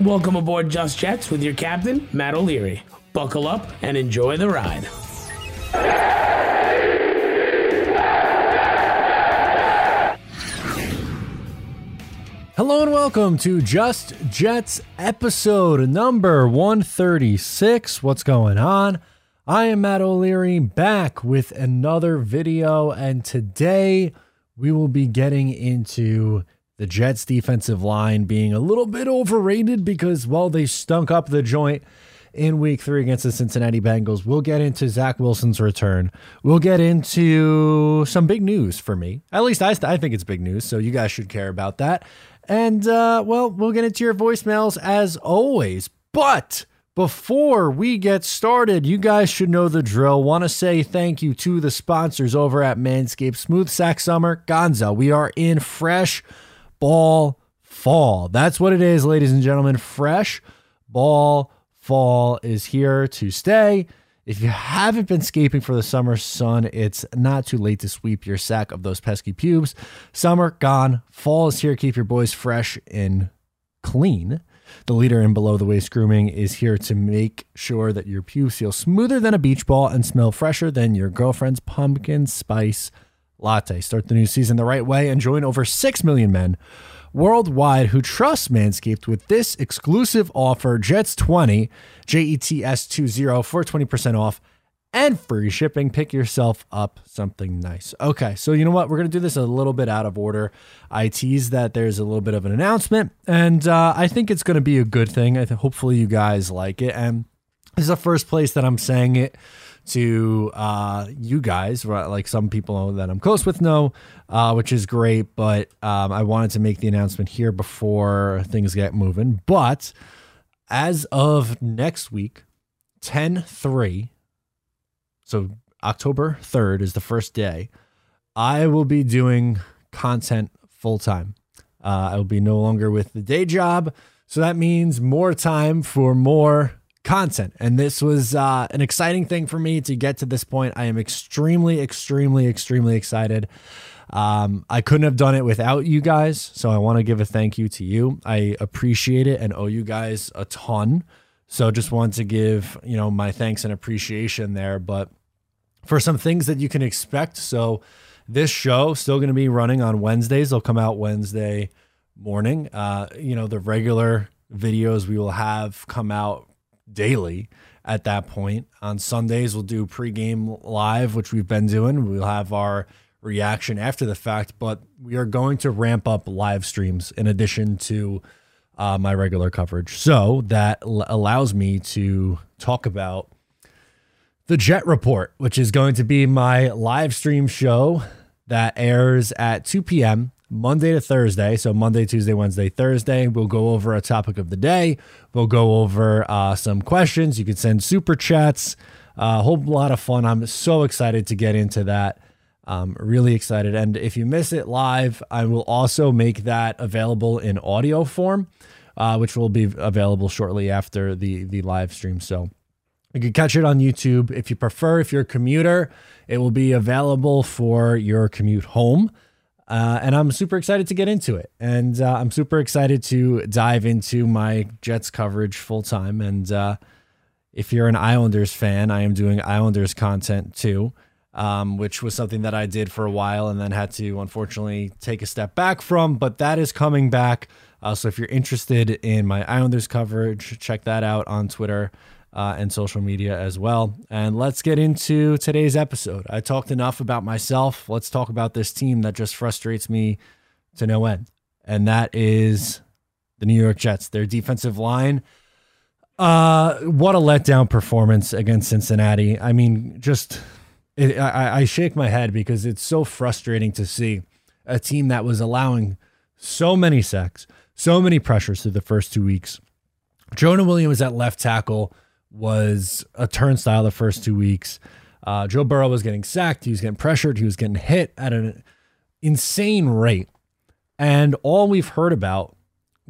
Welcome aboard Just Jets with your captain, Matt O'Leary. Buckle up and enjoy the ride. Hello and welcome to Just Jets episode number 136. What's going on? I am Matt O'Leary back with another video, and today we will be getting into the Jets defensive line being a little bit overrated because, well, they stunk up the joint in week three against the Cincinnati Bengals. We'll get into Zach Wilson's return. We'll get into some big news for me. At least I, I think it's big news, so you guys should care about that. And, uh, well, we'll get into your voicemails as always. But before we get started, you guys should know the drill. Want to say thank you to the sponsors over at Manscaped Smooth Sack Summer Gonzo. We are in fresh ball fall. That's what it is, ladies and gentlemen. Fresh ball fall is here to stay. If you haven't been scaping for the summer sun, it's not too late to sweep your sack of those pesky pubes. Summer gone, fall is here. Keep your boys fresh and clean. The leader in below the waist grooming is here to make sure that your pubes feel smoother than a beach ball and smell fresher than your girlfriend's pumpkin spice latte. Start the new season the right way and join over 6 million men worldwide who trust Manscaped with this exclusive offer Jets20, J E T S 20 for 20% off and free shipping. Pick yourself up something nice. Okay, so you know what? We're going to do this a little bit out of order. I tease that there's a little bit of an announcement, and uh, I think it's going to be a good thing. I think hopefully you guys like it. And this is the first place that I'm saying it to uh, you guys, like some people that I'm close with know, uh, which is great. But um, I wanted to make the announcement here before things get moving. But as of next week, 10 3, so October 3rd is the first day, I will be doing content full time. Uh, I will be no longer with the day job. So that means more time for more content. And this was uh, an exciting thing for me to get to this point. I am extremely, extremely, extremely excited. Um, I couldn't have done it without you guys. So I want to give a thank you to you. I appreciate it and owe you guys a ton. So just want to give, you know, my thanks and appreciation there. But for some things that you can expect. So this show still going to be running on Wednesdays. They'll come out Wednesday morning. Uh, you know, the regular videos we will have come out daily at that point. On Sundays, we'll do pregame live, which we've been doing. We'll have our reaction after the fact, but we are going to ramp up live streams in addition to uh, my regular coverage. So that allows me to talk about the Jet Report, which is going to be my live stream show that airs at 2 p.m. Monday to Thursday. So Monday, Tuesday, Wednesday, Thursday. We'll go over a topic of the day. We'll go over uh, some questions. You can send super chats. A uh, whole lot of fun. I'm so excited to get into that. Um, really excited. And if you miss it live, I will also make that available in audio form, uh, which will be available shortly after the the live stream. So you can catch it on YouTube if you prefer. If you're a commuter, it will be available for your commute home. Uh, and I'm super excited to get into it. And uh, I'm super excited to dive into my Jets coverage full time. And uh, if you're an Islanders fan, I am doing Islanders content too, um, which was something that I did for a while and then had to unfortunately take a step back from. But that is coming back. Uh, so if you're interested in my Islanders coverage, check that out on Twitter uh, and social media as well. And let's get into today's episode. I talked enough about myself. Let's talk about this team that just frustrates me to no end. And that is the New York Jets, their defensive line. Uh, what a letdown performance against Cincinnati. I mean, just it, I, I shake my head because it's so frustrating to see a team that was allowing so many sacks, so many pressures through the first two weeks. Jonah Williams at left tackle was a turnstile the first two weeks. Uh, Joe Burrow was getting sacked. He was getting pressured. He was getting hit at an insane rate. And all we've heard about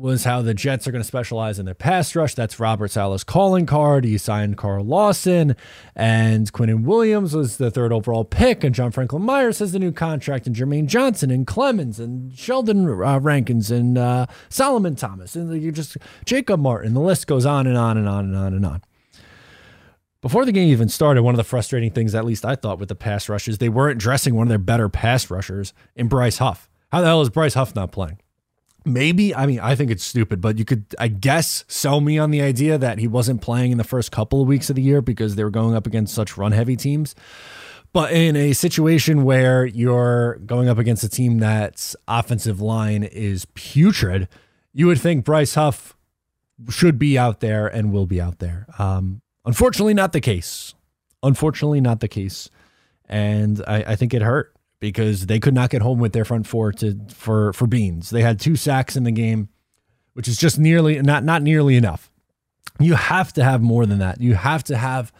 was how the Jets are going to specialize in their pass rush. That's Robert Saleh's calling card. He signed Carl Lawson, and Quinnen Williams was the third overall pick, and John Franklin Myers has the new contract, and Jermaine Johnson, and Clemons, and Sheldon uh, Rankins, and uh, Solomon Thomas, and you just Jacob Martin. The list goes on and on and on and on and on. Before the game even started, one of the frustrating things, at least I thought, with the pass rushes, they weren't dressing one of their better pass rushers in Bryce Huff. How the hell is Bryce Huff not playing? maybe i mean i think it's stupid but you could i guess sell me on the idea that he wasn't playing in the first couple of weeks of the year because they were going up against such run heavy teams but in a situation where you're going up against a team that's offensive line is putrid you would think bryce huff should be out there and will be out there um, unfortunately not the case unfortunately not the case and I, I think it hurt because they could not get home with their front four to for for beans. They had two sacks in the game, which is just nearly not not nearly enough. You have to have more than that. You have to have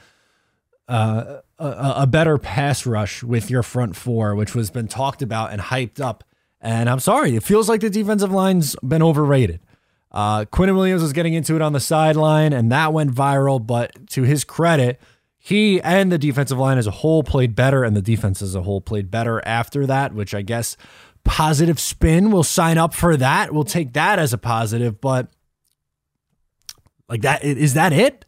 uh, a, a better pass rush with your front four, which was been talked about and hyped up. And I'm sorry, it feels like the defensive line's been overrated. Uh, Quinnen Williams was getting into it on the sideline, and that went viral. But to his credit, he and the defensive line as a whole played better, and the defense as a whole played better after that, which I guess positive spin. We'll sign up for that. We'll take that as a positive, but like that is that it?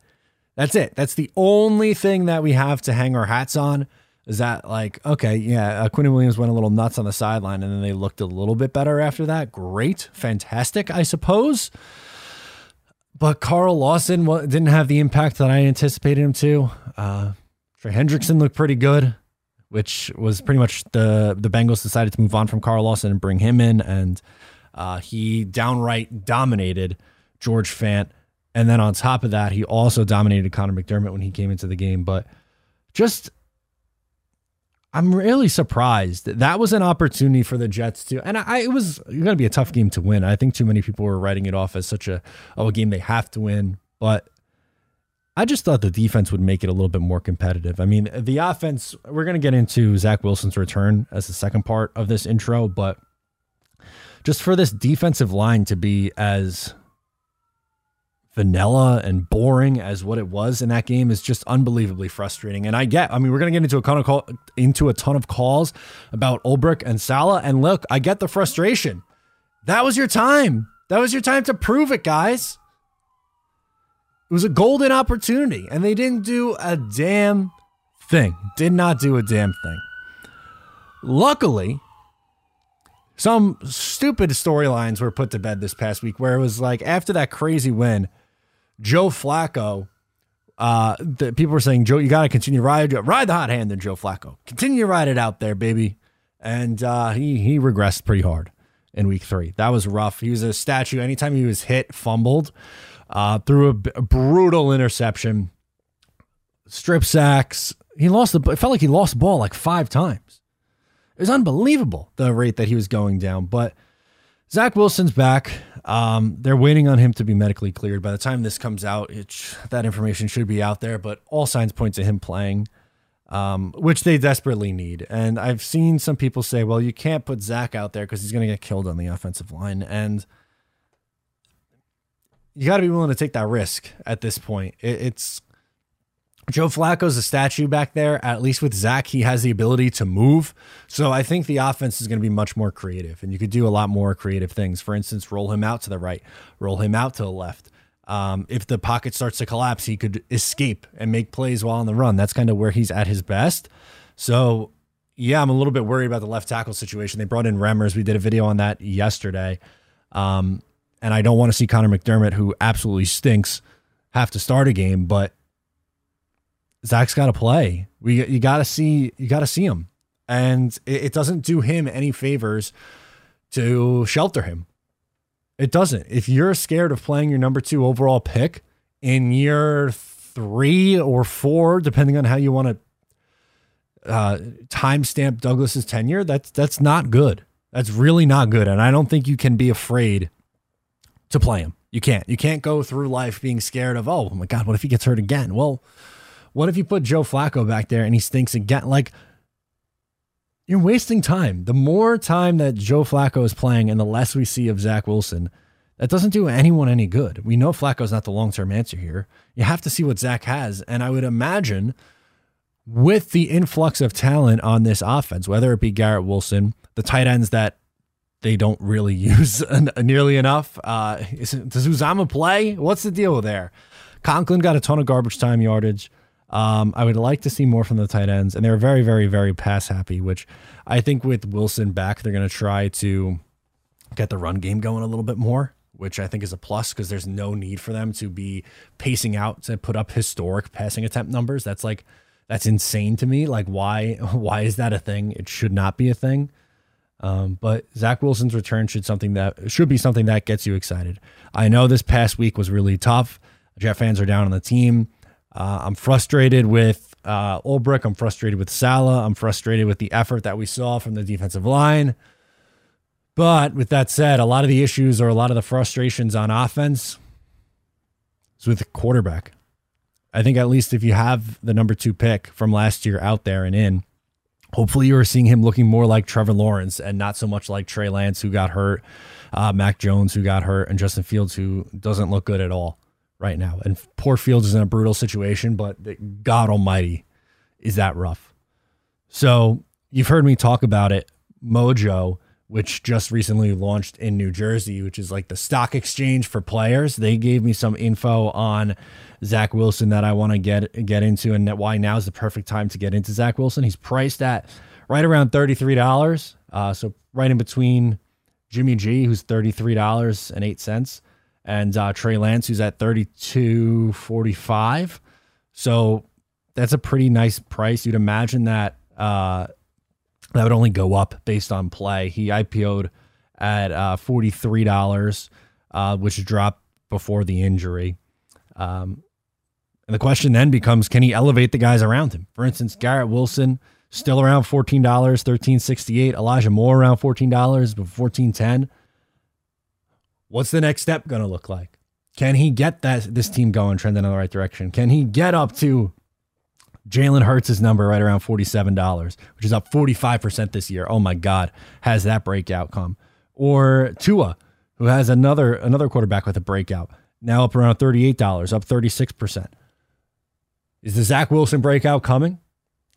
That's it. That's the only thing that we have to hang our hats on. Is that like okay? Yeah, uh, Quinnen Williams went a little nuts on the sideline, and then they looked a little bit better after that. Great, fantastic, I suppose. But Carl Lawson didn't have the impact that I anticipated him to. Uh, Trey Hendrickson looked pretty good, which was pretty much the the Bengals decided to move on from Carl Lawson and bring him in, and uh, he downright dominated George Fant. And then on top of that, he also dominated Conor McDermott when he came into the game. But just I'm really surprised. That was an opportunity for the Jets to, and I, it was going to be a tough game to win. I think too many people were writing it off as such a oh a game they have to win, but I just thought the defense would make it a little bit more competitive. I mean, the offense. We're going to get into Zach Wilson's return as the second part of this intro, but just for this defensive line to be as vanilla and boring as what it was in that game is just unbelievably frustrating. And I get, I mean, we're gonna get into a ton of call, into a ton of calls about Ulbrich and Saleh. And look, I get the frustration. That was your time. That was your time to prove it, guys. It was a golden opportunity, and they didn't do a damn thing. Did not do a damn thing. Luckily, some stupid storylines were put to bed this past week where it was like after that crazy win, Joe Flacco. Uh, the people were saying, Joe, you got to continue ride ride the hot hand, and Joe Flacco continue to ride it out there, baby. And uh, he he regressed pretty hard in week three. That was rough. He was a statue. Anytime he was hit, fumbled, uh, threw a, a brutal interception, strip sacks. He lost the. It felt like he lost ball like five times. It was unbelievable the rate that he was going down. But Zach Wilson's back. Um, they're waiting on him to be medically cleared. By the time this comes out, it, that information should be out there, but all signs point to him playing, um, which they desperately need. And I've seen some people say, well, you can't put Zach out there because he's going to get killed on the offensive line. And you got to be willing to take that risk at this point. It, it's Joe Flacco's a statue back there. At least with Zach, he has the ability to move. So I think the offense is going to be much more creative, and you could do a lot more creative things. For instance, roll him out to the right, roll him out to the left. Um, if the pocket starts to collapse, he could escape and make plays while on the run. That's kind of where he's at his best. So, yeah, I'm a little bit worried about the left tackle situation. They brought in Remmers. We did a video on that yesterday. Um, and I don't want to see Conor McDermott, who absolutely stinks, have to start a game, but Zach's got to play. We you got to see you got to see him, and it, it doesn't do him any favors to shelter him. It doesn't. If you're scared of playing your number two overall pick in year three or four, depending on how you want to uh, timestamp Douglas's tenure, that's that's not good. That's really not good, and I don't think you can be afraid to play him. You can't. You can't go through life being scared of, oh my God, what if he gets hurt again? Well, what if you put Joe Flacco back there and he stinks again? Like, you're wasting time. The more time that Joe Flacco is playing and the less we see of Zach Wilson, That doesn't do anyone any good. We know Flacco's not the long term answer here. You have to see what Zach has. And I would imagine with the influx of talent on this offense, whether it be Garrett Wilson, the tight ends that they don't really use nearly enough. Uh, is, does Uzomah play? What's the deal there? Conklin got a ton of garbage time yardage. Um, I would like to see more from the tight ends, and they're very, very, very pass happy. Which I think with Wilson back, they're going to try to get the run game going a little bit more, which I think is a plus because there's no need for them to be pacing out to put up historic passing attempt numbers. That's like that's insane to me. Like why why is that a thing? It should not be a thing. Um, but Zach Wilson's return should something that should be something that gets you excited. I know this past week was really tough. Jet fans are down on the team. Uh, I'm frustrated with uh, Ulbrich. I'm frustrated with Saleh. I'm frustrated with the effort that we saw from the defensive line. But with that said, a lot of the issues or a lot of the frustrations on offense is with the quarterback. I think at least if you have the number two pick from last year out there and in, hopefully you are seeing him looking more like Trevor Lawrence and not so much like Trey Lance, who got hurt, uh, Mac Jones, who got hurt, and Justin Fields, who doesn't look good at all right now. And poor Fields is in a brutal situation, but God Almighty, is that rough? So you've heard me talk about it. Mojo, which just recently launched in New Jersey, which is like the stock exchange for players. They gave me some info on Zach Wilson that I want to get get into, and why now is the perfect time to get into Zach Wilson. He's priced at right around thirty three dollars, uh, so right in between Jimmy G, who's thirty three dollars and eight cents, and uh, Trey Lance, who's at thirty two forty five. So that's a pretty nice price. You'd imagine that uh, that would only go up based on play. He IPO'd at uh, forty three dollars, uh, which dropped before the injury. Um, and the question then becomes can he elevate the guys around him? For instance, Garrett Wilson still around $14, 1368, Elijah Moore around $14, but 1410. What's the next step going to look like? Can he get that this team going, trending in the right direction? Can he get up to Jalen Hurts' number right around $47, which is up 45% this year? Oh my God, has that breakout come? Or Tua, who has another another quarterback with a breakout, now up around $38, up 36%. Is the Zach Wilson breakout coming?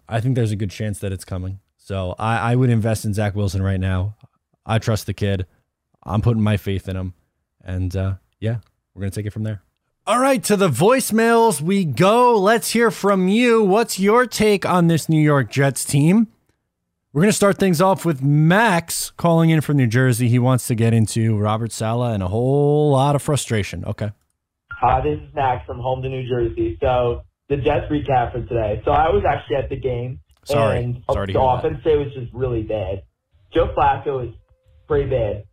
I think there's a good chance that it's coming. So I, I would invest in Zach Wilson right now. I trust the kid. I'm putting my faith in him. And uh, yeah, we're going to take it from there. All right, to the voicemails we go. Let's hear from you. What's your take on this New York Jets team? We're going to start things off with Max calling in from New Jersey. He wants to get into Robert Saleh and a whole lot of frustration. Okay. Hi, this is Max from home to New Jersey. So the Jets recap for today. So I was actually at the game. Sorry. And Sorry the offense today was just really bad. Joe Flacco was pretty bad.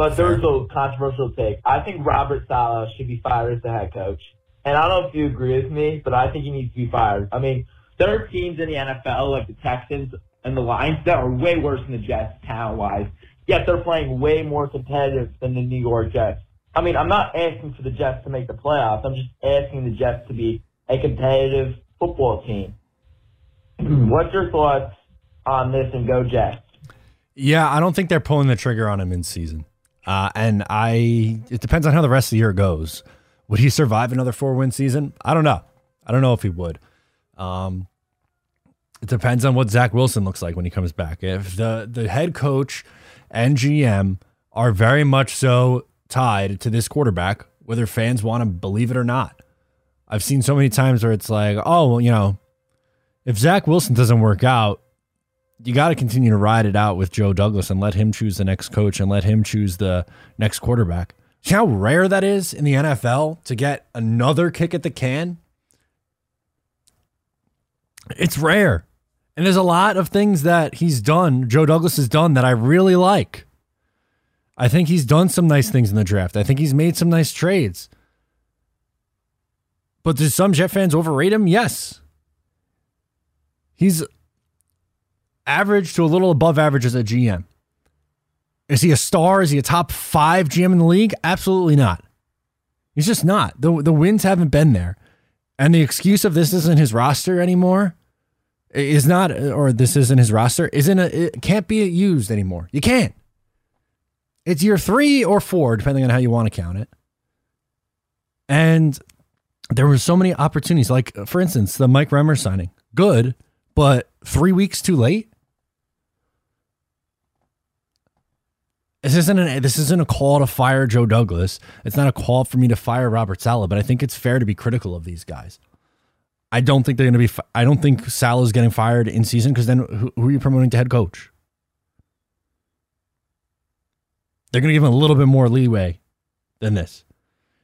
But there was a controversial take. I think Robert Saleh should be fired as the head coach. And I don't know if you agree with me, but I think he needs to be fired. I mean, there are teams in the NFL like the Texans and the Lions that are way worse than the Jets talent wise. Yet they're playing way more competitive than the New York Jets. I mean, I'm not asking for the Jets to make the playoffs. I'm just asking the Jets to be a competitive football team. What's your thoughts on this and go Jets? Yeah, I don't think they're pulling the trigger on him in season. Uh, and I, it depends on how the rest of the year goes. Would he survive another four win season? I don't know. I don't know if he would. Um, it depends on what Zach Wilson looks like when he comes back. If the the head coach and GM are very much so tied to this quarterback, whether fans want to believe it or not, I've seen so many times where it's like, oh, well, you know, if Zach Wilson doesn't work out, you got to continue to ride it out with Joe Douglas and let him choose the next coach and let him choose the next quarterback. See how rare that is in the NFL to get another kick at the can? It's rare. And there's a lot of things that he's done, Joe Douglas has done that I really like. I think he's done some nice things in the draft. I think he's made some nice trades. But do some Jet fans overrate him? Yes. He's average to a little above average as a GM. Is he a star? Is he a top five GM in the league? Absolutely not. He's just not. The, the wins haven't been there. And the excuse of this isn't his roster anymore is not, or this isn't his roster, isn't a, it can't be used anymore. You can't. It's year three or four, depending on how you want to count it. And there were so many opportunities. Like, for instance, the Mike Remmer signing. Good, but three weeks too late. This isn't an, this isn't a call to fire Joe Douglas. It's not a call for me to fire Robert Saleh, but I think it's fair to be critical of these guys. I don't think they're going to be. I don't think Saleh is getting fired in season because then who, who, are you promoting to head coach? They're going to give him a little bit more leeway than this.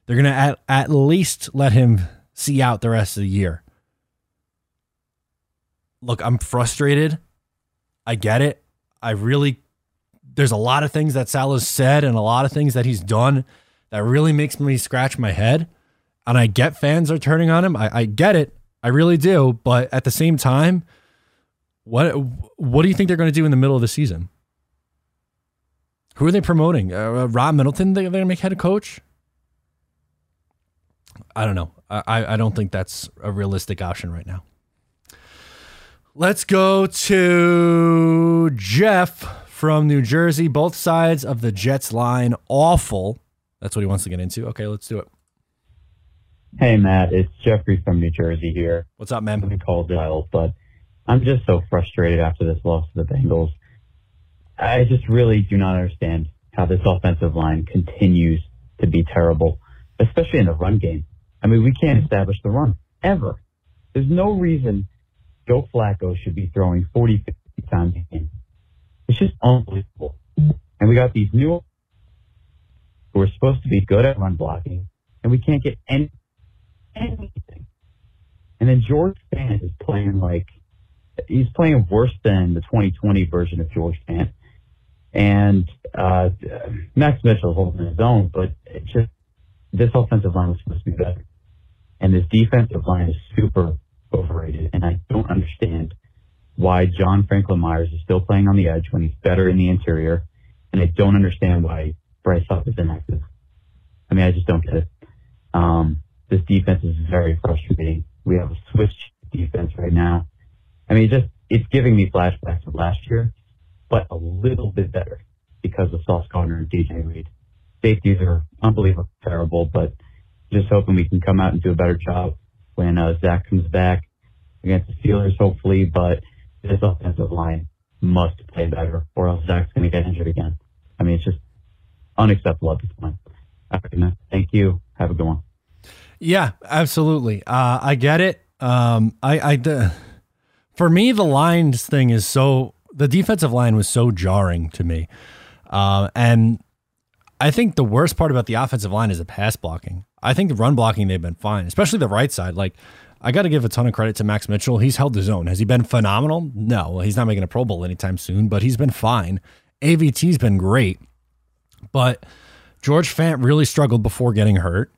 They're going to at, at least let him see out the rest of the year. Look, I'm frustrated. I get it. I really there's a lot of things that Saleh's said and a lot of things that he's done that really makes me scratch my head. And I get fans are turning on him. I, I get it. I really do. But at the same time, what what do you think they're going to do in the middle of the season? Who are they promoting? Uh, uh Rob Middleton? They're going to make head coach? I don't know. I, I don't think that's a realistic option right now. Let's go to Jeff from New Jersey. Both sides of the Jets line awful. That's what he wants to get into. Okay, let's do it. Hey, Matt. It's Jeffrey from New Jersey here. What's up, man? We called Giles, but I'm just so frustrated after this loss to the Bengals. I just really do not understand how this offensive line continues to be terrible, especially in the run game. I mean, we can't establish the run ever. There's no reason Joe Flacco should be throwing 40, 50 times a game. It's just unbelievable. And we got these new who are supposed to be good at run blocking, and we can't get any anything. And then George Fant is playing like he's playing worse than the 2020 version of George Fant. And uh, Max Mitchell is holding his own, but it's just this offensive line was supposed to be better. And this defensive line is super overrated, and I don't understand why John Franklin Myers is still playing on the edge when he's better in the interior, and I don't understand why Bryce Huff is inactive. I mean, I just don't get it. Um, this defense is very frustrating. We have a switch defense right now. I mean, just it's giving me flashbacks of last year, but a little bit better because of Sauce Gardner and DJ Reed. Safeties are unbelievably terrible, but just hoping we can come out and do a better job when uh, Zach comes back against the Steelers, hopefully. But this offensive line must play better, or else Zach's going to get injured again. I mean, it's just unacceptable at this point. Thank you. Have a good one. Yeah, absolutely. Uh, I get it. Um, I, I, for me, the lines thing is so. The defensive line was so jarring to me, uh, and I think the worst part about the offensive line is the pass blocking. I think the run blocking they've been fine, especially the right side. Like I got to give a ton of credit to Max Mitchell. He's held his own. Has he been phenomenal? No, he's not making a Pro Bowl anytime soon, but he's been fine. AVT's been great, but George Fant really struggled before getting hurt.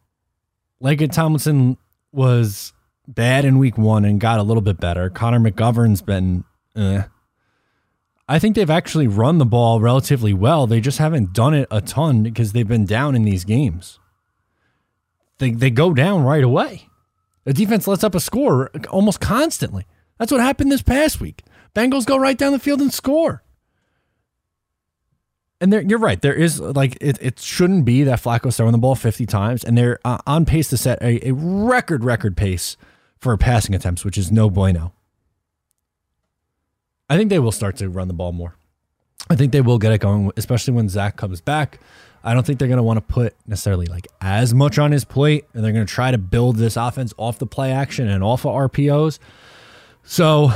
Laken Tomlinson was bad in week one and got a little bit better. Connor McGovern's been, eh. I think they've actually run the ball relatively well. They just haven't done it a ton because they've been down in these games. They, they go down right away. The defense lets up a score almost constantly. That's what happened this past week. Bengals go right down the field and score. And there, you're right. There is like it, it shouldn't be that Flacco's throwing the ball 50 times, and they're uh, on pace to set a, a record record pace for passing attempts, which is no bueno. I think they will start to run the ball more. I think they will get it going, especially when Zach comes back. I don't think they're going to want to put necessarily like as much on his plate, and they're going to try to build this offense off the play action and off of RPOs. So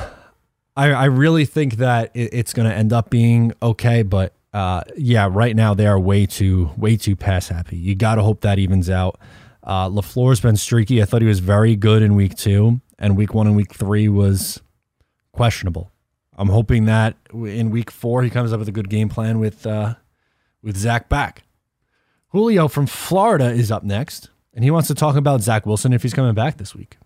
I, I really think that it, it's going to end up being okay, but uh, yeah, right now they are way too way too pass happy. You got to hope that evens out. Uh, LaFleur's been streaky. I thought he was very good in week two, and week one and week three was questionable. I'm hoping that in week four he comes up with a good game plan with uh, with Zach back. Julio from Florida is up next, and he wants to talk about Zach Wilson if he's coming back this week.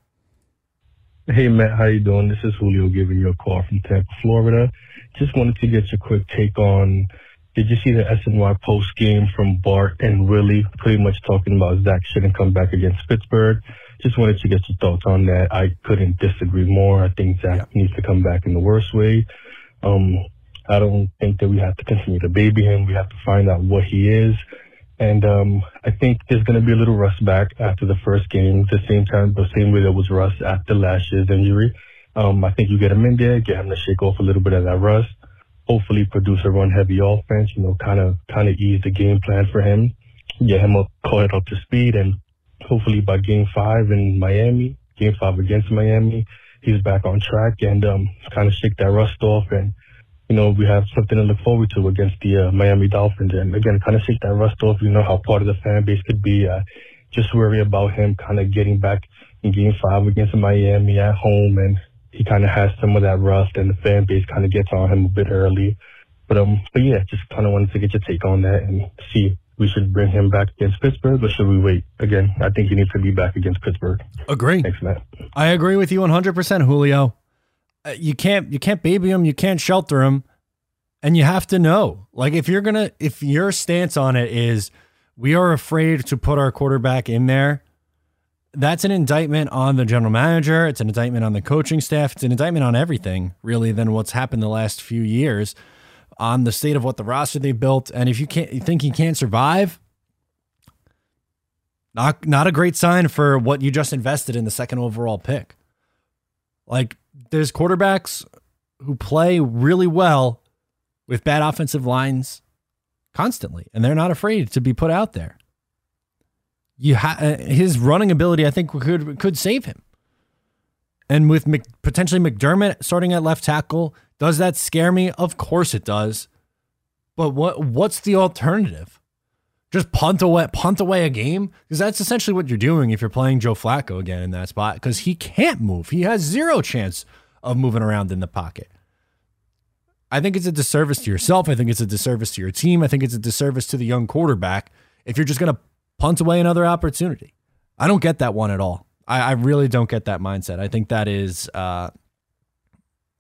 Hey Matt, how you doing? This is Julio giving you a call from Tampa, Florida. Just wanted to get your quick take on. Did you see the SNY post game from Bart and Willie, pretty much talking about Zach shouldn't come back against Pittsburgh? Just wanted to get your thoughts on that. I couldn't disagree more. I think Zach yeah. needs to come back in the worst way. Um, I don't think that we have to continue to baby him. We have to find out what he is. And um, I think there's going to be a little rust back after the first game, the same time, the same way there was rust after last year's injury. Um, I think you get him in there, get him to shake off a little bit of that rust. Hopefully, produce a run heavy offense. You know, kind of kind of ease the game plan for him, get him up, call it up to speed, and hopefully by game five in Miami, game five against Miami, he's back on track and um, kind of shake that rust off and you know, we have something to look forward to against the uh, Miami Dolphins. And again, kind of shake that rust off. You know how part of the fan base could be. Uh, just worry about him kind of getting back in game five against Miami at home. And he kind of has some of that rust and the fan base kind of gets on him a bit early. But, um, but yeah, just kind of wanted to get your take on that and see we should bring him back against Pittsburgh, or should we wait? Again, I think he needs to be back against Pittsburgh. Agree. Thanks, Matt. I agree with you 100%, Julio. Uh, you can't you can't baby them, you can't shelter them, and you have to know. Like if you're gonna if your stance on it is we are afraid to put our quarterback in there, that's an indictment on the general manager. It's an indictment on the coaching staff. It's an indictment on everything really than what's happened the last few years on the state of what the roster they built. And if you can't you think he can't survive, not not a great sign for what you just invested in the second overall pick. Like there's quarterbacks who play really well with bad offensive lines constantly, and they're not afraid to be put out there. You ha- uh, his running ability, I think, could could save him. And with Mc- potentially McDermott starting at left tackle, does that scare me? Of course it does. But what what's the alternative? Just punt away punt away a game because that's essentially what you're doing if you're playing Joe Flacco again in that spot because he can't move. He has zero chance of moving around in the pocket. I think it's a disservice to yourself. I think it's a disservice to your team. I think it's a disservice to the young quarterback if you're just going to punt away another opportunity. I don't get that one at all. I, I really don't get that mindset. I think that is uh,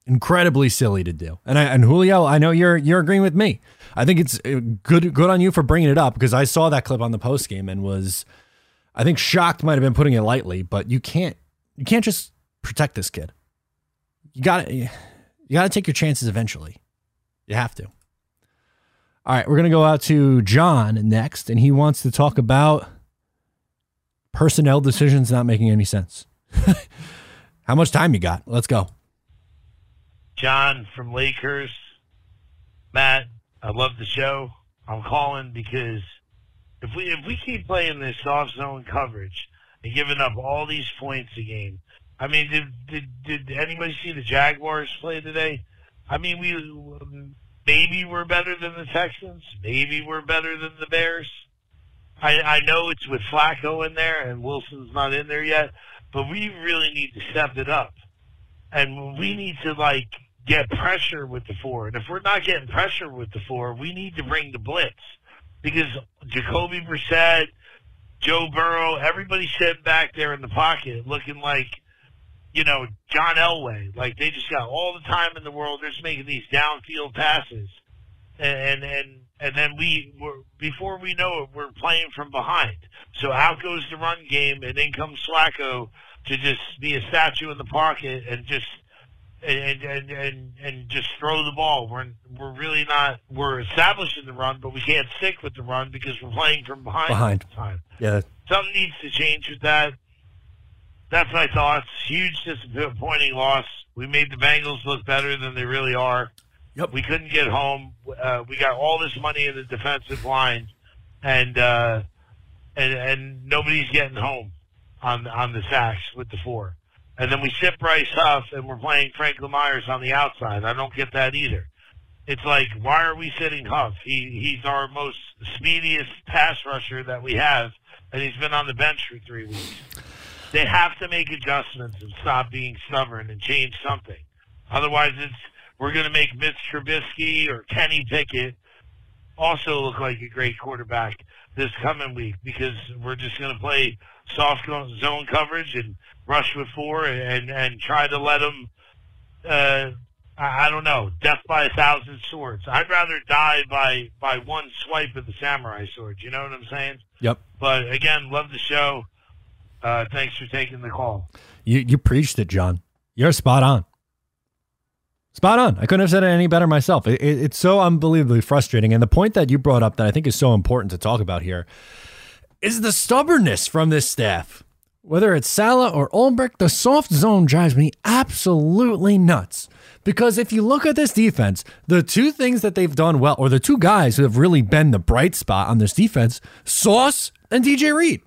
incredibly silly to do. And I, and Julio, I know you're you're agreeing with me. I think it's uh, good good on you for bringing it up because I saw that clip on the post game and was, I think shocked might have been putting it lightly, but you can't you can't just protect this kid. You got to you got to take your chances eventually. You have to. All right, we're gonna go out to John next, and he wants to talk about personnel decisions not making any sense. How much time you got? Let's go. John from Lakers. Matt, I love the show. I'm calling because if we if we keep playing this soft zone coverage and giving up all these points a game, I mean, did did, did anybody see the Jaguars play today? I mean, we maybe we're better than the Texans, maybe we're better than the Bears. I I know it's with Flacco in there and Wilson's not in there yet, but we really need to step it up, and we need to like get pressure with the four. And if we're not getting pressure with the four, we need to bring the blitz because Jacoby Brissett, Joe Burrow, everybody's sitting back there in the pocket looking like, you know, John Elway. Like they just got all the time in the world. They're just making these downfield passes, and and and then we were before we know it, we're playing from behind. So out goes the run game, and then comes Flacco to just be a statue in the pocket and just and and and and just throw the ball. We're we're really not we're establishing the run, but we can't stick with the run because we're playing from behind. Behind. Time. Yeah. Something needs to change with that. That's my thoughts. Huge disappointing loss. We made the Bengals look better than they really are. Yep. We couldn't get home. Uh, we got all this money in the defensive line, and uh, and and nobody's getting home on on the sacks with the four. And then we sit Bryce Huff and we're playing Franklin Myers on the outside. I don't get that either. It's like, why are we sitting Huff? He he's our most speediest pass rusher that we have, and he's been on the bench for three weeks. They have to make adjustments and stop being stubborn and change something. Otherwise, it's we're going to make Mitch Trubisky or Kenny Pickett also look like a great quarterback this coming week because we're just going to play soft zone coverage and rush with four and and try to let them. Uh, I, don't know, death by a thousand swords. I'd rather die by by one swipe of the samurai sword. You know what I'm saying? Yep. But again, love the show. Uh, thanks for taking the call. You you preached it, John. You're spot on. Spot on. I couldn't have said it any better myself. It, it, it's so unbelievably frustrating. And the point that you brought up that I think is so important to talk about here is the stubbornness from this staff. Whether it's Saleh or Ulbrich, the soft zone drives me absolutely nuts. Because if you look at this defense, the two things that they've done well, or the two guys who have really been the bright spot on this defense, Sauce and DJ Reed.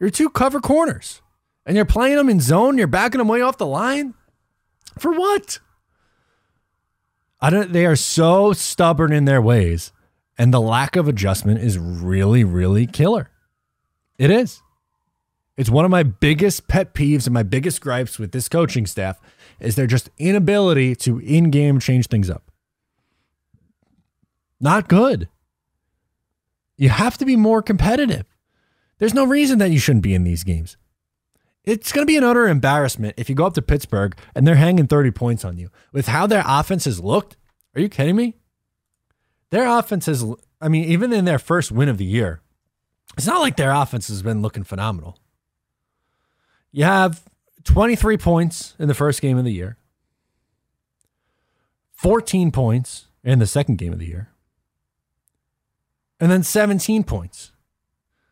Your two cover corners. And you're playing them in zone, you're backing them way off the line. For what? I don't they are so stubborn in their ways. And the lack of adjustment is really, really killer. It is. It's one of my biggest pet peeves and my biggest gripes with this coaching staff is their just inability to in-game change things up. Not good. You have to be more competitive. There's no reason that you shouldn't be in these games. It's going to be an utter embarrassment if you go up to Pittsburgh and they're hanging 30 points on you. With how their offense has looked, are you kidding me? Their offense has, I mean, even in their first win of the year, it's not like their offense has been looking phenomenal. You have 23 points in the first game of the year, 14 points in the second game of the year, and then 17 points.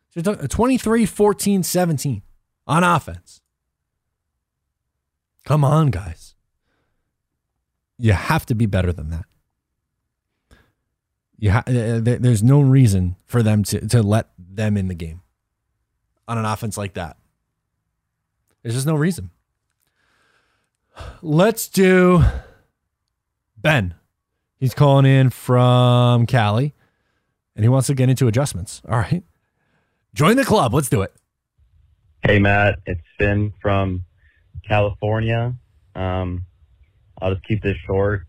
So 23, 14, 17 on offense. Come on, guys. You have to be better than that. You ha- uh, there's no reason for them to, to let them in the game on an offense like that. There's just no reason. Let's do Ben. He's calling in from Cali and he wants to get into adjustments. All right. Join the club. Let's do it. Hey, Matt. It's Finn from California. Um, I'll just keep this short.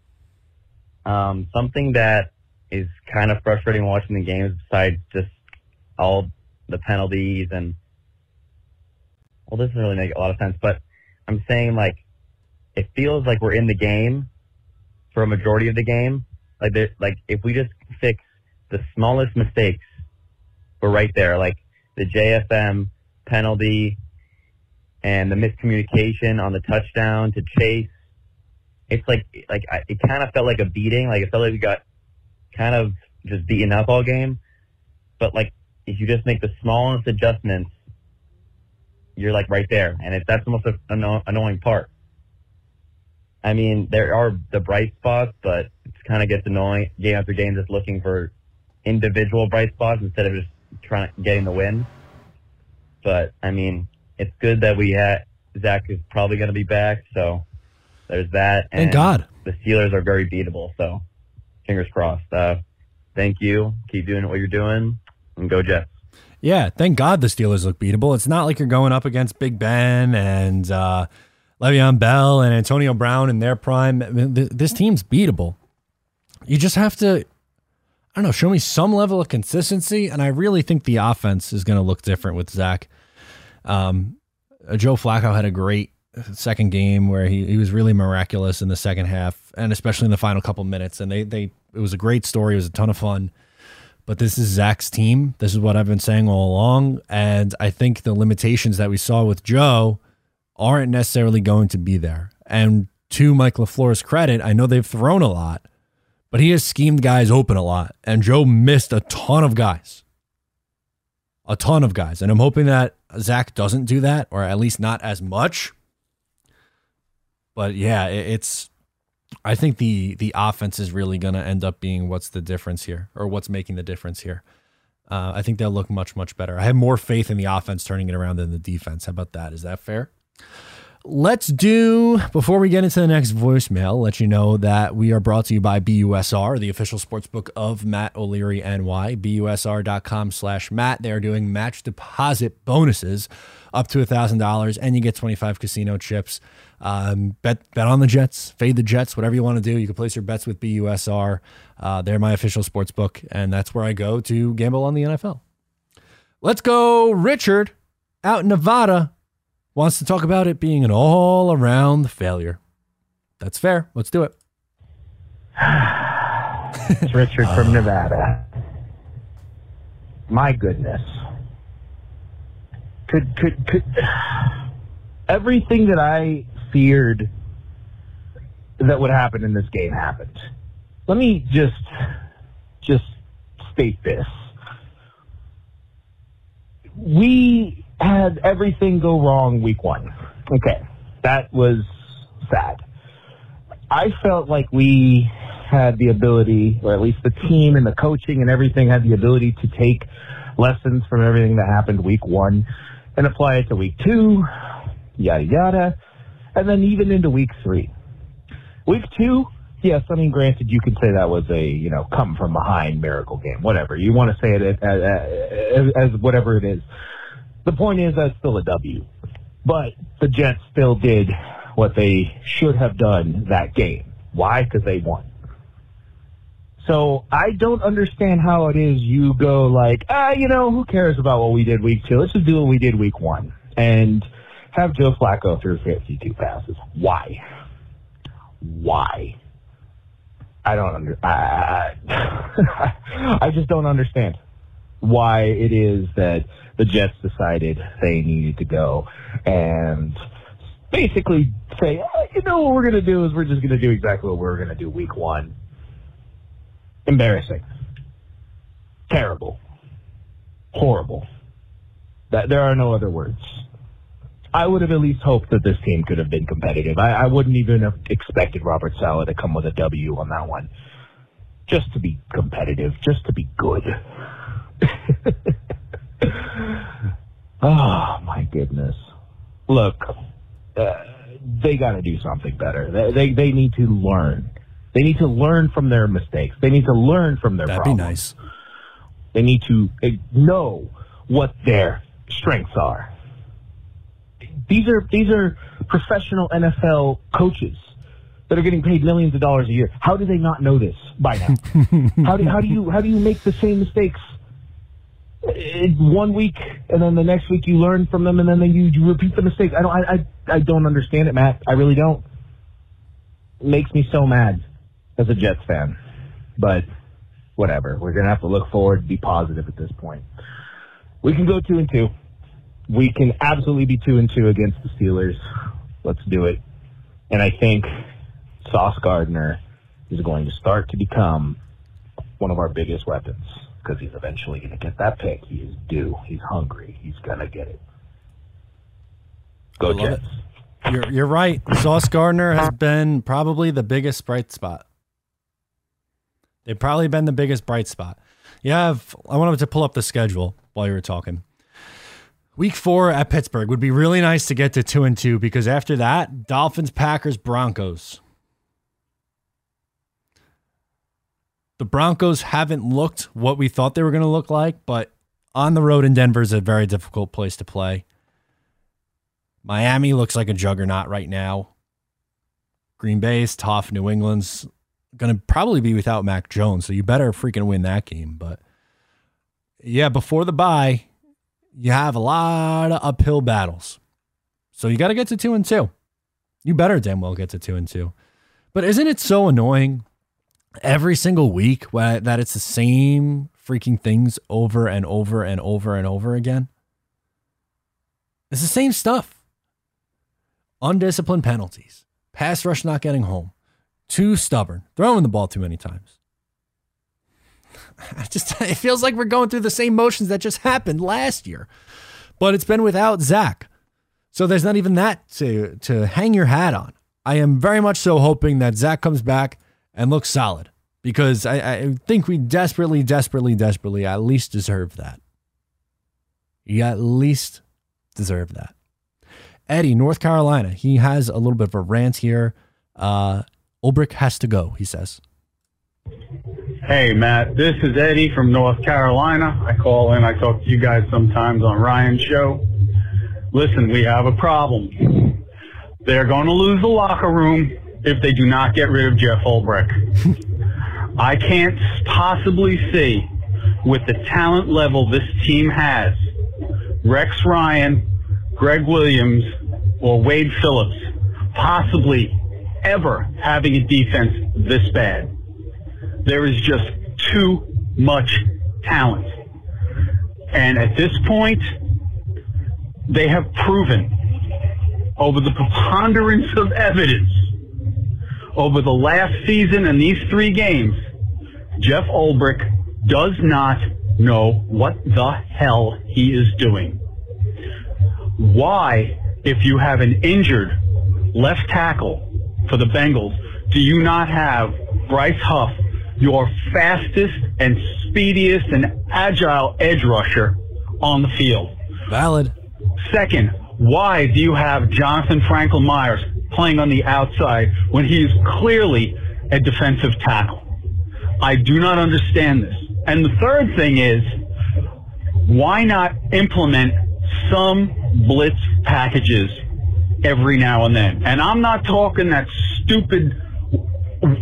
Um, something that is kind of frustrating watching the games besides just all the penalties and well, this doesn't really make a lot of sense, but I'm saying like it feels like we're in the game for a majority of the game. Like like if we just fix the smallest mistakes, we're right there. Like the JFM penalty and the miscommunication on the touchdown to Chase. It's like like it kind of felt like a beating. Like it felt like we got kind of just beaten up all game. But like if you just make the smallest adjustments, you're like right there, and if that's the most anno- annoying part. I mean, there are the bright spots, but it kind of gets annoying game after game just looking for individual bright spots instead of just trying getting the win. But I mean, it's good that we had Zach is probably going to be back, so there's that. And Thank God. The Steelers are very beatable, so fingers crossed. Uh, thank you. Keep doing what you're doing, and go Jets. Yeah, thank God the Steelers look beatable. It's not like you're going up against Big Ben and uh, Le'Veon Bell and Antonio Brown in their prime. This team's beatable. You just have to, I don't know, show me some level of consistency. And I really think the offense is going to look different with Zach. Um, Joe Flacco had a great second game where he, he was really miraculous in the second half and especially in the final couple minutes. And they, they, it was a great story. It was a ton of fun. But this is Zach's team. This is what I've been saying all along. And I think the limitations that we saw with Joe aren't necessarily going to be there. And to Mike LaFleur's credit, I know they've thrown a lot, but he has schemed guys open a lot. And Joe missed a ton of guys. A ton of guys. And I'm hoping that Zach doesn't do that, or at least not as much. But yeah, it's I think the the offense is really going to end up being what's the difference here, or what's making the difference here. Uh, I think they'll look much much better. I have more faith in the offense turning it around than the defense. How about that? Is that fair? Let's do, before we get into the next voicemail, let you know that we are brought to you by BUSR, the official sports book of Matt O'Leary NY. BUSR.com slash Matt. They are doing match deposit bonuses up to a $1,000, and you get 25 casino chips. Um, bet bet on the Jets, fade the Jets, whatever you want to do. You can place your bets with BUSR. Uh, they're my official sports book, and that's where I go to gamble on the NFL. Let's go, Richard, out in Nevada wants to talk about it being an all around failure. That's fair. Let's do it. it's Richard from Nevada. My goodness. Could could could everything that I feared that would happen in this game happened. Let me just just state this. We had everything go wrong week one. Okay. That was sad. I felt like we had the ability, or at least the team and the coaching and everything had the ability to take lessons from everything that happened week one and apply it to week two, yada yada, and then even into week three. Week two, yes, I mean, granted, you could say that was a you know come from behind miracle game, whatever you want to say it as, as, as whatever it is. The point is that's still a W, but the Jets still did what they should have done that game. Why? Because they won. So I don't understand how it is you go like, ah, you know, who cares about what we did week two? Let's just do what we did week one and have Joe Flacco through 52 passes. Why? Why? I don't under. I, I, I just don't understand why it is that the Jets decided they needed to go and basically say, oh, you know, what we're going to do is we're just going to do exactly what we are going to do week one. Embarrassing. Terrible. Horrible. That there are no other words. I would have at least hoped that this team could have been competitive. I, I wouldn't even have expected Robert Saleh to come with a W on that one. Just to be competitive, just to be good. oh my goodness! Look, uh, they got to do something better. They, they they need to learn. They need to learn from their mistakes. They need to learn from their That'd problems. be nice. They need to uh, know what their strengths are. These are these are professional NFL coaches that are getting paid millions of dollars a year. How do they not know this by now? how do how do you how do you make the same mistakes in one week and then the next week you learn from them and then you, you repeat the mistakes? I don't I, I I don't understand it, Matt. I really don't. It makes me so mad as a Jets fan, but whatever. We're gonna have to look forward, and be positive at this point. We can go two and two. We can absolutely be two and two against the Steelers. Let's do it. And I think Sauce Gardner is going to start to become one of our biggest weapons because he's eventually going to get that pick. He is due. He's hungry. He's going to get it. Go Jets. it. You're you're right. Sauce Gardner has been probably the biggest bright spot. They've probably been the biggest bright spot. Yeah, I wanted to pull up the schedule while you were talking. Week four at Pittsburgh would be really nice to get to two and two because after that, Dolphins, Packers, Broncos. The Broncos haven't looked what we thought they were going to look like, but on the road in Denver is a very difficult place to play. Miami looks like a juggernaut right now. Green Bay's tough. New England's going to probably be without Mac Jones, so you better freaking win that game. But yeah, before the bye, you have a lot of uphill battles. So you got to get to two and two. You better damn well get to two and two. But isn't it so annoying every single week that it's the same freaking things over and over and over and over again? It's the same stuff. Undisciplined penalties, pass rush not getting home, too stubborn, throwing the ball too many times. I just it feels like we're going through the same motions that just happened last year, but it's been without Zach, so there's not even that to to hang your hat on. I am very much so hoping that Zach comes back and looks solid because I, I think we desperately, desperately, desperately at least deserve that. You at least deserve that. Eddie, North Carolina, he has a little bit of a rant here. Uh, Ulbrich has to go, he says. Hey, Matt, this is Eddie from North Carolina. I call in, I talk to you guys sometimes on Ryan's show. Listen, we have a problem. They're going to lose the locker room if they do not get rid of Jeff Ulbrich. I can't possibly see, with the talent level this team has, Rex Ryan, Gregg Williams, or Wade Phillips possibly ever having a defense this bad. There is just too much talent. And at this point, they have proven over the preponderance of evidence over the last season and these three games, Jeff Ulbrich does not know what the hell he is doing. Why, if you have an injured left tackle for the Bengals, do you not have Bryce Huff, your fastest and speediest and agile edge rusher on the field? Valid. Second, why do you have Jonathan Franklin Myers playing on the outside when he is clearly a defensive tackle? I do not understand this. And the third thing is, why not implement some blitz packages every now and then? And I'm not talking that stupid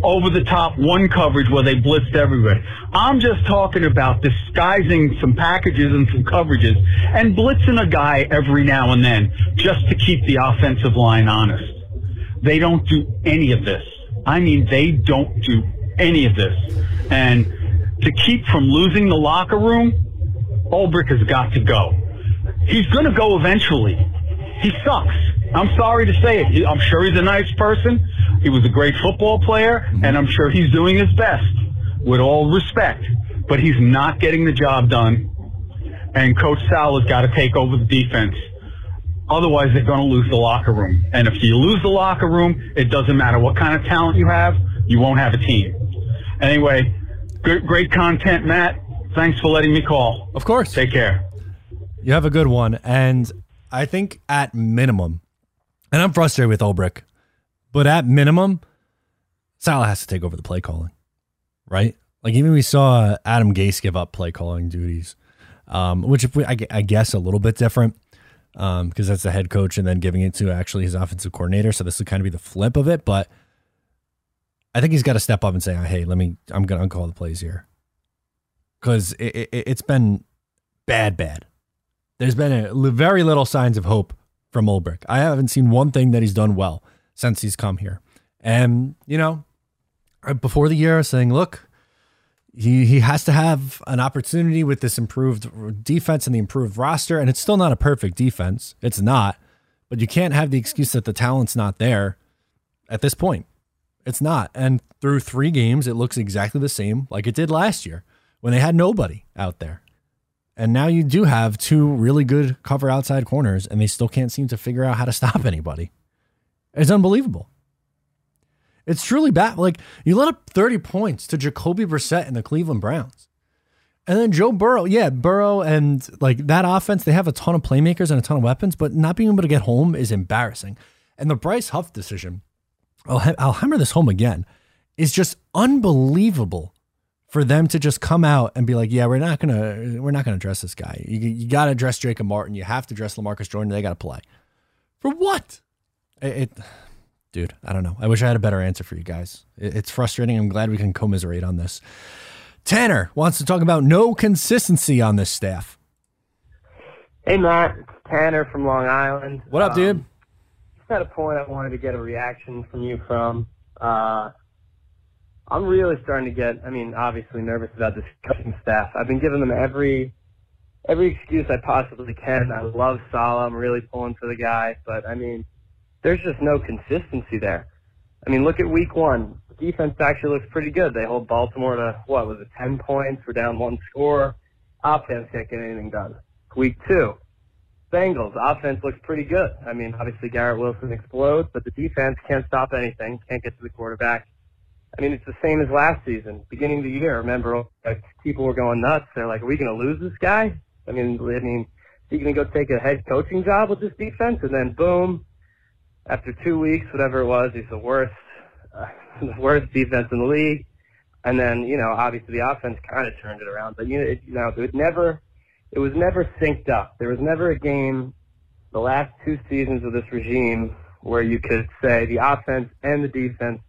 over the top one coverage where they blitzed everywhere. I'm just talking about disguising some packages and some coverages and blitzing a guy every now and then just to keep the offensive line honest. They don't do any of this. I mean, they don't do any of this. And to keep from losing the locker room, Ulbrich has got to go. He's going to go eventually. He sucks. I'm sorry to say it. I'm sure he's a nice person. He was a great football player, mm-hmm. and I'm sure he's doing his best with all respect. But he's not getting the job done, and Coach Sal has got to take over the defense. Otherwise, they're going to lose the locker room. And if you lose the locker room, it doesn't matter what kind of talent you have, you won't have a team. Anyway, great, great content, Matt. Thanks for letting me call. Of course. Take care. You have a good one. And I think at minimum, and I'm frustrated with Ulbrich, but at minimum, Saleh has to take over the play calling, right? Like even we saw Adam Gase give up play calling duties, um, which if we, I, I guess a little bit different because um, that's the head coach and then giving it to actually his offensive coordinator. So this would kind of be the flip of it, but I think he's got to step up and say, "Hey, let me. I'm gonna uncall the plays here," because it, it, it's been bad, bad. There's been a, very little signs of hope from Ulbrich. I haven't seen one thing that he's done well since he's come here. And you know, before the year, saying, "Look, he he has to have an opportunity with this improved defense and the improved roster, and it's still not a perfect defense. It's not, but you can't have the excuse that the talent's not there at this point." It's not. And through three games, it looks exactly the same like it did last year when they had nobody out there. And now you do have two really good cover outside corners, and they still can't seem to figure out how to stop anybody. It's unbelievable. It's truly bad. Like you let up 30 points to Jacoby Brissett and the Cleveland Browns. And then Joe Burrow, yeah, Burrow and like that offense, they have a ton of playmakers and a ton of weapons, but not being able to get home is embarrassing. And the Bryce Huff decision, I'll, I'll hammer this home again, is just unbelievable for them to just come out and be like, yeah, we're not gonna we're not gonna dress this guy. You, you got to address Jacob Martin. You have to address Lamarcus Joyner. They got to play for what? It, it, dude, I don't know. I wish I had a better answer for you guys. It, it's frustrating. I'm glad we can commiserate on this. Tanner wants to talk about no consistency on this staff. Hey Matt, it's Tanner from Long Island. What up, dude? just had a point I wanted to get a reaction from you from. Uh, I'm really starting to get, I mean, obviously nervous about this coaching staff. I've been giving them every every excuse I possibly can. I love Saleh. I'm really pulling for the guy, but I mean, there's just no consistency there. I mean, look at week one. Defense actually looks pretty good. They hold Baltimore to what was it, ten points? We're down one score. Offense can't get anything done. Week two, Bengals offense looks pretty good. I mean, obviously Garrett Wilson explodes, but the defense can't stop anything. Can't get to the quarterback. I mean, it's the same as last season, beginning of the year. Remember, like, people were going nuts. They're like, "Are we going to lose this guy?" I mean, I mean, is he going to go take a head coaching job with this defense? And then, boom, after two weeks, whatever it was, he's the worst, uh, the worst defense in the league. And then, you know, obviously the offense kind of turned it around, but you know, it, you know, it never, it was never synced up. There was never a game, the last two seasons of this regime, where you could say the offense and the defense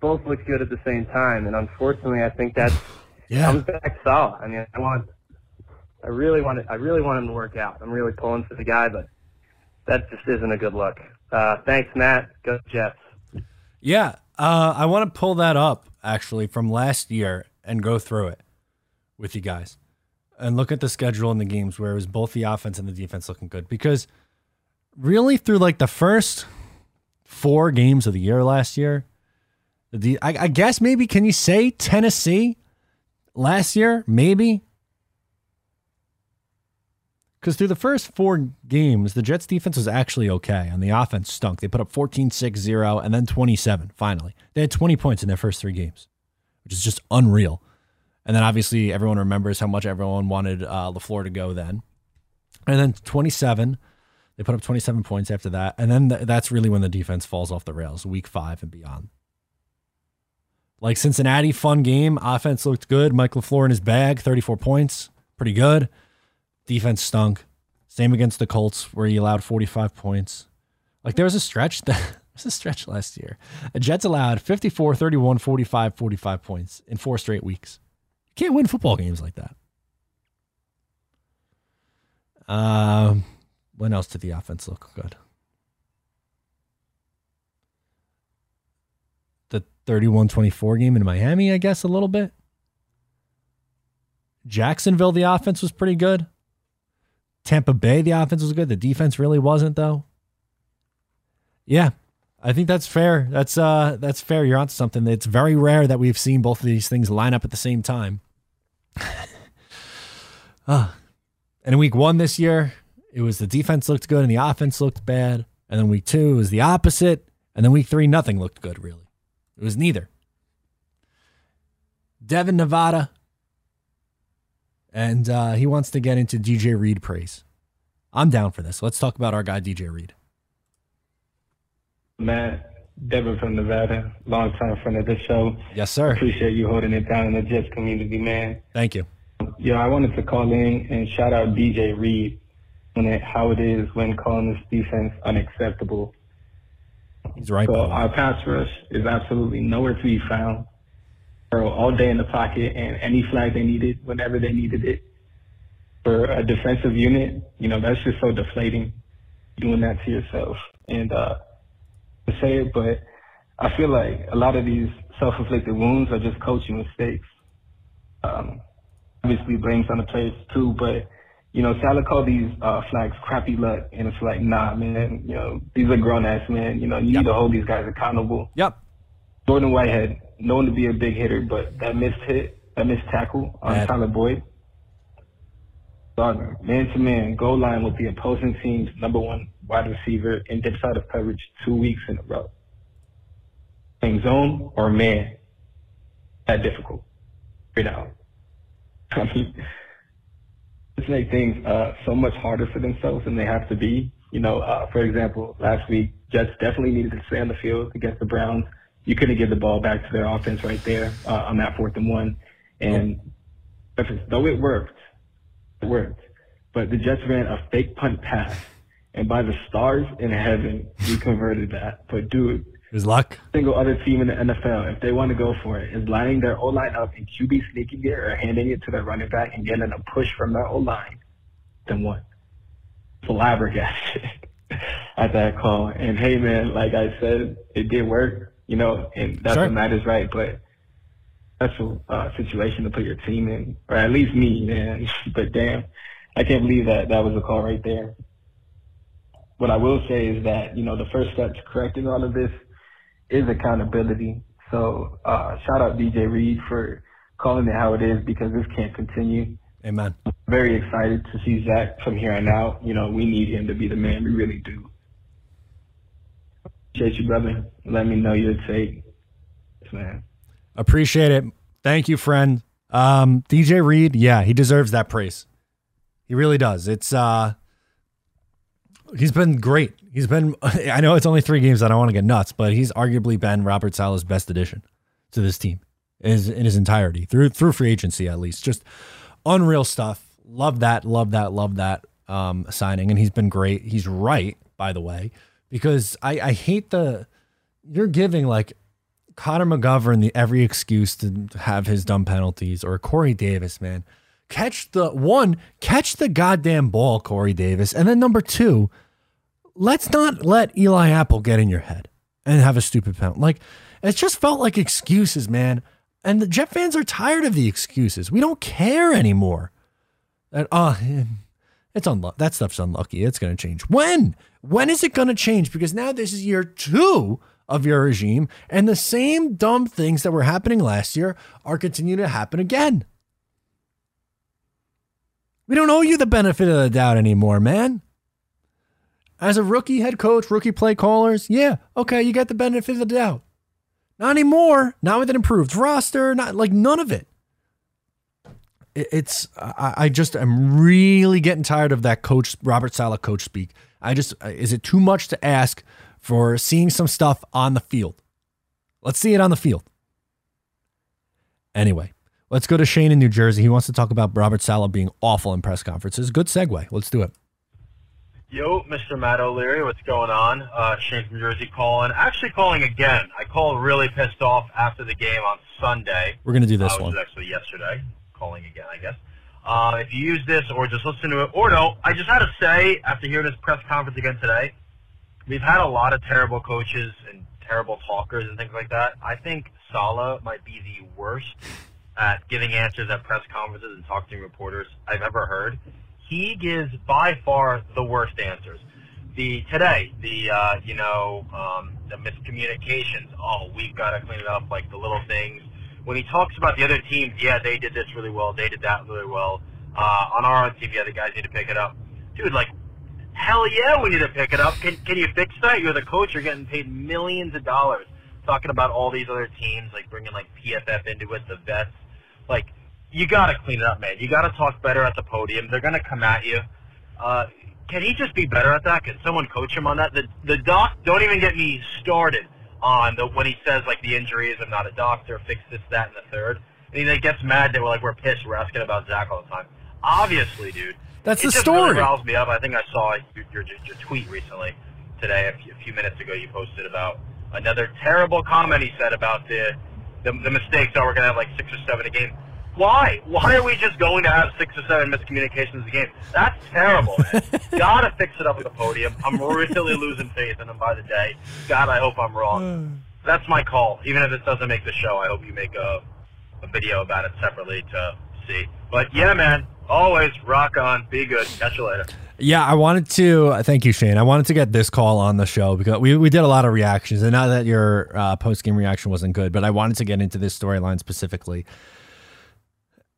both look good at the same time. And unfortunately, I think that Yeah. comes back solid. I mean, I want, I really want it. I really want him to work out. I'm really pulling for the guy, but that just isn't a good look. Uh, thanks, Matt. Go Jets. Yeah, uh, I want to pull that up actually from last year and go through it with you guys and look at the schedule and the games where it was both the offense and the defense looking good because really through like the first four games of the year last year, The I, I guess maybe can you say Tennessee last year? Maybe. Because through the first four games, the Jets defense was actually okay, and the offense stunk. They put up 14 6 0 and then 27 finally. They had 20 points in their first three games, which is just unreal. And then obviously, everyone remembers how much everyone wanted uh, LaFleur to go then. And then 27, they put up 27 points after that. And then th- that's really when the defense falls off the rails, week five and beyond. Like Cincinnati, fun game. Offense looked good. Mike LaFleur in his bag, 34 points. Pretty good. Defense stunk. Same against the Colts, where he allowed 45 points. Like there was a stretch that was a stretch last year. The Jets allowed 54, 31, 45, 45 points in four straight weeks. You can't win football games like that. Um, when else did the offense look good? The 31 24 game in Miami, I guess, a little bit. Jacksonville, the offense was pretty good. Tampa Bay, the offense was good. The defense really wasn't, though. Yeah, I think that's fair. That's uh, that's fair. You're onto something. It's very rare that we've seen both of these things line up at the same time. uh, and in week one this year, it was the defense looked good and the offense looked bad. And then week two was the opposite. And then week three, nothing looked good, really. It was neither. Devin Nevada. And uh, he wants to get into DJ Reed praise. I'm down for this. Let's talk about our guy, DJ Reed. Matt, Devin from Nevada, longtime friend of the show. Yes, sir. Appreciate you holding it down in the Jets community, man. Thank you. Yeah, I wanted to call in and shout out DJ Reed on it, how it is when calling this defense unacceptable. He's right. So our pass rush is absolutely nowhere to be found. All day in the pocket and any flag they needed whenever they needed it. For a defensive unit, you know, that's just so deflating doing that to yourself. And uh to say it, but I feel like a lot of these self-inflicted wounds are just coaching mistakes. Um, obviously blames on the players too, but you know, Saleh called these uh, flags crappy luck, and it's like, nah, man, you know, these are grown ass men. You know, you yep. need to hold these guys accountable. Yep. Jordan Whitehead, known to be a big hitter, but that missed hit, that missed tackle on Tyler Boyd. Gardner, man to man, goal line with the opposing team's number one wide receiver in dip side of coverage two weeks in a row. Playing zone or man, that difficult. Right now. I mean, just make things uh, so much harder for themselves than they have to be. You know, uh, for example, last week, Jets definitely needed to stay on the field against the Browns. You couldn't give the ball back to their offense right there uh, on that fourth and one. And though it worked, it worked. But the Jets ran a fake punt pass. And by the stars in heaven, we converted that. But dude, it was luck. Single other team in the NFL, if they want to go for it, is lining their O line up and QB sneaking it or handing it to their running back and getting a push from their O line, then what? Flabbergasted at that call. And hey, man, like I said, it did work, you know, and that's sure. what matters, right? But special uh, situation to put your team in, or at least me, man. but damn, I can't believe that that was a call right there. What I will say is that, you know, the first step to correcting all of this is accountability. So uh, shout out DJ Reed for calling it how it is because this can't continue. Amen. I'm very excited to see Zach from here on out. You know, we need him to be the man. We really do. Appreciate you, brother. Let me know your take. Man. Appreciate it. Thank you, friend. Um, DJ Reed, yeah, he deserves that praise. He really does. It's uh he's been great. He's been I know it's only 3 games I don't want to get nuts, but he's arguably been Robert Saleh's best addition to this team in his, in his entirety through through free agency at least. Just unreal stuff. Love that, love that, love that um signing and he's been great. He's right, by the way, because I I hate the you're giving like Connor McGovern the every excuse to have his dumb penalties or Corey Davis, man. Catch the one, catch the goddamn ball, Corey Davis. And then number two, let's not let Eli Apple get in your head and have a stupid penalty. Like, it just felt like excuses, man. And the Jet fans are tired of the excuses. We don't care anymore. And uh it's unlucky. That stuff's unlucky. It's going to change. When? When is it going to change? Because now this is year two of your regime, and the same dumb things that were happening last year are continuing to happen again. We don't owe you the benefit of the doubt anymore, man. As a rookie head coach, rookie play callers, yeah, okay, you get the benefit of the doubt. Not anymore. Not with an improved roster. Not like none of it. It's I, I just am really getting tired of that coach Robert Saleh coach speak. I just uh, is it too much to ask for seeing some stuff on the field? Let's see it on the field. Anyway, let's go to Shane in New Jersey. He wants to talk about Robert Saleh being awful in press conferences. Good segue. Let's do it. Yo, Mr. Matt O'Leary, what's going on? Uh, Shane from New Jersey calling. Actually calling again. I called really pissed off after the game on Sunday. We're gonna do this uh, one. was actually yesterday. Calling again, I guess. Uh, if you use this or just listen to it, or no, I just had to say after hearing this press conference again today, we've had a lot of terrible coaches and terrible talkers and things like that. I think Saleh might be the worst at giving answers at press conferences and talking to reporters I've ever heard. He gives by far the worst answers. The today, the uh, you know, um, the miscommunications. Oh, we've got to clean it up, like the little things. When he talks about the other teams, yeah, they did this really well, they did that really well. Uh, on our own team, yeah, the guys need to pick it up. Dude, like, hell yeah, we need to pick it up. Can can you fix that? You're the coach. You're getting paid millions of dollars. Talking about all these other teams, like bringing like PFF into it, the vets, like you got to clean it up, man. You got to talk better at the podium. They're going to come at you. Uh, can he just be better at that? Can someone coach him on that? The the doc. Don't even get me started on the when he says like the injuries. I'm not a doctor. Fix this, that, and the third. And he like, gets mad that we're like we're pissed. We're asking about Zach all the time. Obviously, dude. That's it the just story. Really riles me up. I think I saw your, your your tweet recently today. A few, a few minutes ago, you posted about another terrible comment he said about the the, the mistakes. Oh, we're gonna have like six or seven a game. Why? Why are we just going to have six or seven miscommunications a game? That's terrible, man. Gotta fix it up at the podium. I'm really losing faith in them by the day. God, I hope I'm wrong. Uh. That's my call. Even if it doesn't make the show, I hope you make a, a video about it separately to see. But yeah, man, always rock on. Be good. Catch you later. Yeah, I wanted to uh, thank you, Shane. I wanted to get this call on the show because we, we did a lot of reactions, and not that your uh, post game reaction wasn't good, but I wanted to get into this storyline specifically.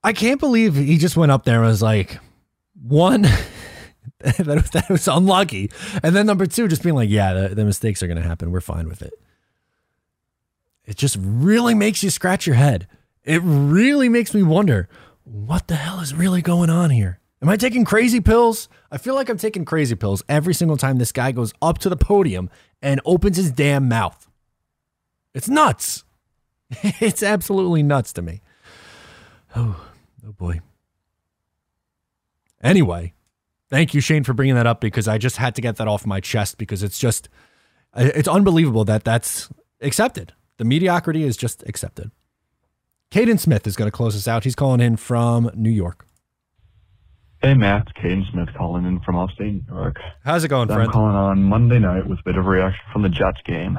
I can't believe he just went up there and was like, one, that, that was unlucky, and then number two, just being like, yeah, the, the mistakes are going to happen. We're fine with it. It just really makes you scratch your head. It really makes me wonder what the hell is really going on here. Am I taking crazy pills? I feel like I'm taking crazy pills every single time this guy goes up to the podium and opens his damn mouth. It's nuts. it's absolutely nuts to me. Oh, oh boy. Anyway, thank you, Shane, for bringing that up because I just had to get that off my chest because it's just, it's unbelievable that that's accepted. The mediocrity is just accepted. Caden Smith is going to close us out. He's calling in from New York. Hey, Matt. It's Caden Smith calling in from upstate New York. How's it going, I'm friend? calling on Monday night with a bit of a reaction from the Jets game.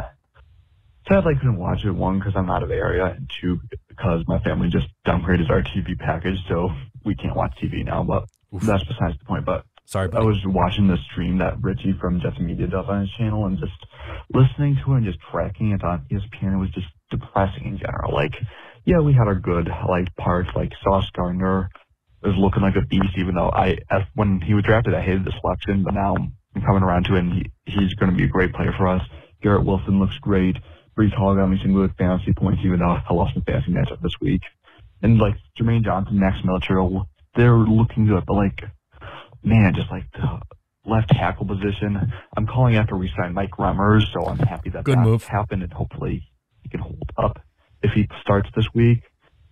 Sadly, I couldn't watch it, one, because I'm out of the area, and two, because my family just downgraded our TV package, so we can't watch TV now, but that's besides the point. But Sorry, I was watching the stream that Richie from Jets Media does on his channel and just listening to it and just tracking it on ESPN. It was just depressing in general. Like, yeah, we had our good like parts, like Sauce Gardner is looking like a beast, even though I, when he was drafted, I hated the selection, but now I'm coming around to it and he, he's going to be a great player for us. Garrett Wilson looks great. Breece Hall got me some good fantasy points, even though I lost my fantasy matchup this week. And like Jermaine Johnson, Max Military, they're looking good, but like, man, just like the left tackle position. I'm calling after we signed Mike Remmers, so I'm happy that Good that move. happened, and hopefully he can hold up if he starts this week.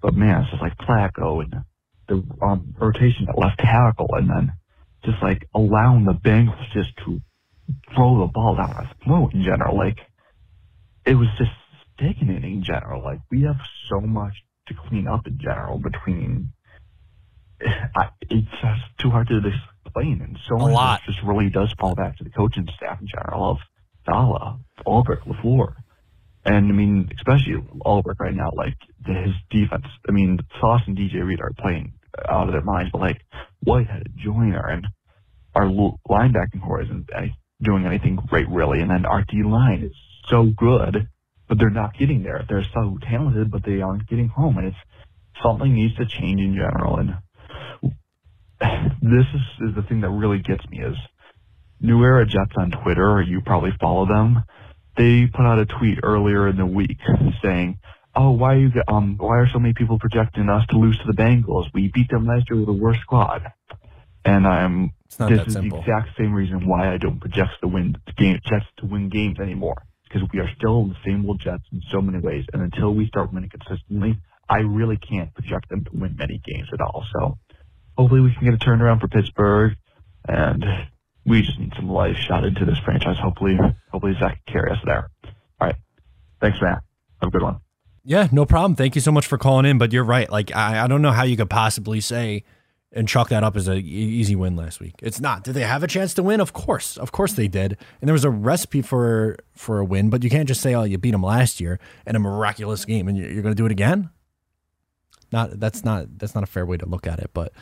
But man, it's just like Flacco and the um, rotation at left tackle, and then just like allowing the Bengals just to throw the ball down our throat in general. Like it was just sickening in general. Like we have so much to clean up in general between. I, it's just too hard to explain, and so A much lot. just really does fall back to the coaching staff in general of Saleh, Ulbrich, LaFleur. And I mean, especially Ulbrich right now, like his defense. I mean, Sauce and DJ Reed are playing out of their minds, but like Whitehead, Joyner, and our linebacking core isn't doing anything great really. And then our D line is so good, but they're not getting there. They're so talented, but they aren't getting home, and it's something needs to change in general. And this is, is the thing that really gets me is New Era Jets on Twitter, or you probably follow them. They put out a tweet earlier in the week saying, "Oh, why are you um why are so many people projecting us to lose to the Bengals? We beat them last year with a worse squad." And I'm not this is simple. the exact same reason why I don't project the win game Jets to win games anymore because we are still the same old Jets in so many ways. And until we start winning consistently, I really can't project them to win many games at all. So hopefully we can get a turnaround for Pittsburgh, and we just need some life shot into this franchise. Hopefully, hopefully Zach can carry us there. All right, thanks, Matt. Have a good one. Yeah, no problem. Thank you so much for calling in. But you're right. Like I, I don't know how you could possibly say and chalk that up as a e- easy win last week. It's not. Did they have a chance to win? Of course, of course they did. And there was a recipe for for a win. But you can't just say, "Oh, you beat them last year in a miraculous game, and you're, going to do it again." Not that's not that's not a fair way to look at it. But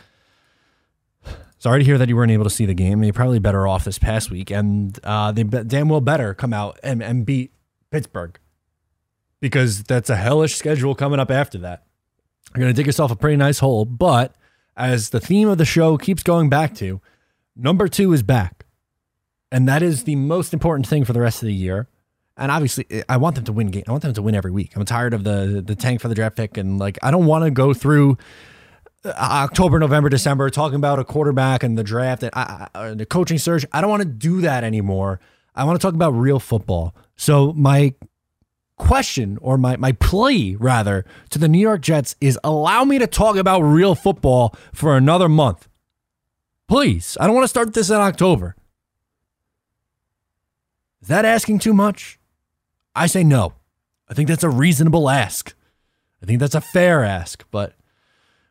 sorry to hear that you weren't able to see the game. You're probably better off this past week, and uh, they damn well better come out and, and beat Pittsburgh because that's a hellish schedule coming up after that. You're going to dig yourself a pretty nice hole. But as the theme of the show keeps going back to, number two is back. And that is the most important thing for the rest of the year. And obviously, I want them to win game. I want them to win every week. I'm tired of the the tank for the draft pick, and like I don't want to go through uh, October, November, December talking about a quarterback and the draft and I, I, the coaching search. I don't want to do that anymore. I want to talk about real football. So my question or my, my plea rather to the New York Jets is allow me to talk about real football for another month. Please. I don't want to start this in October. Is that asking too much? I say no. I think that's a reasonable ask. I think that's a fair ask, but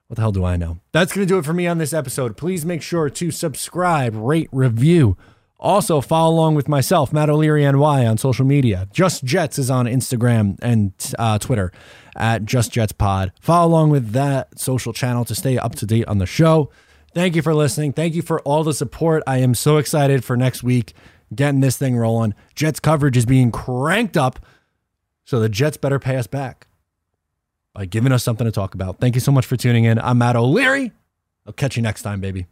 what the hell do I know? That's going to do it for me on this episode. Please make sure to subscribe, rate, review. Also, follow along with myself, Matt O'Leary NY, on social media. Just Jets is on Instagram and uh, Twitter at Just Jets Pod. Follow along with that social channel to stay up to date on the show. Thank you for listening. Thank you for all the support. I am so excited for next week, getting this thing rolling. Jets coverage is being cranked up, so the Jets better pay us back by giving us something to talk about. Thank you so much for tuning in. I'm Matt O'Leary. I'll catch you next time, baby.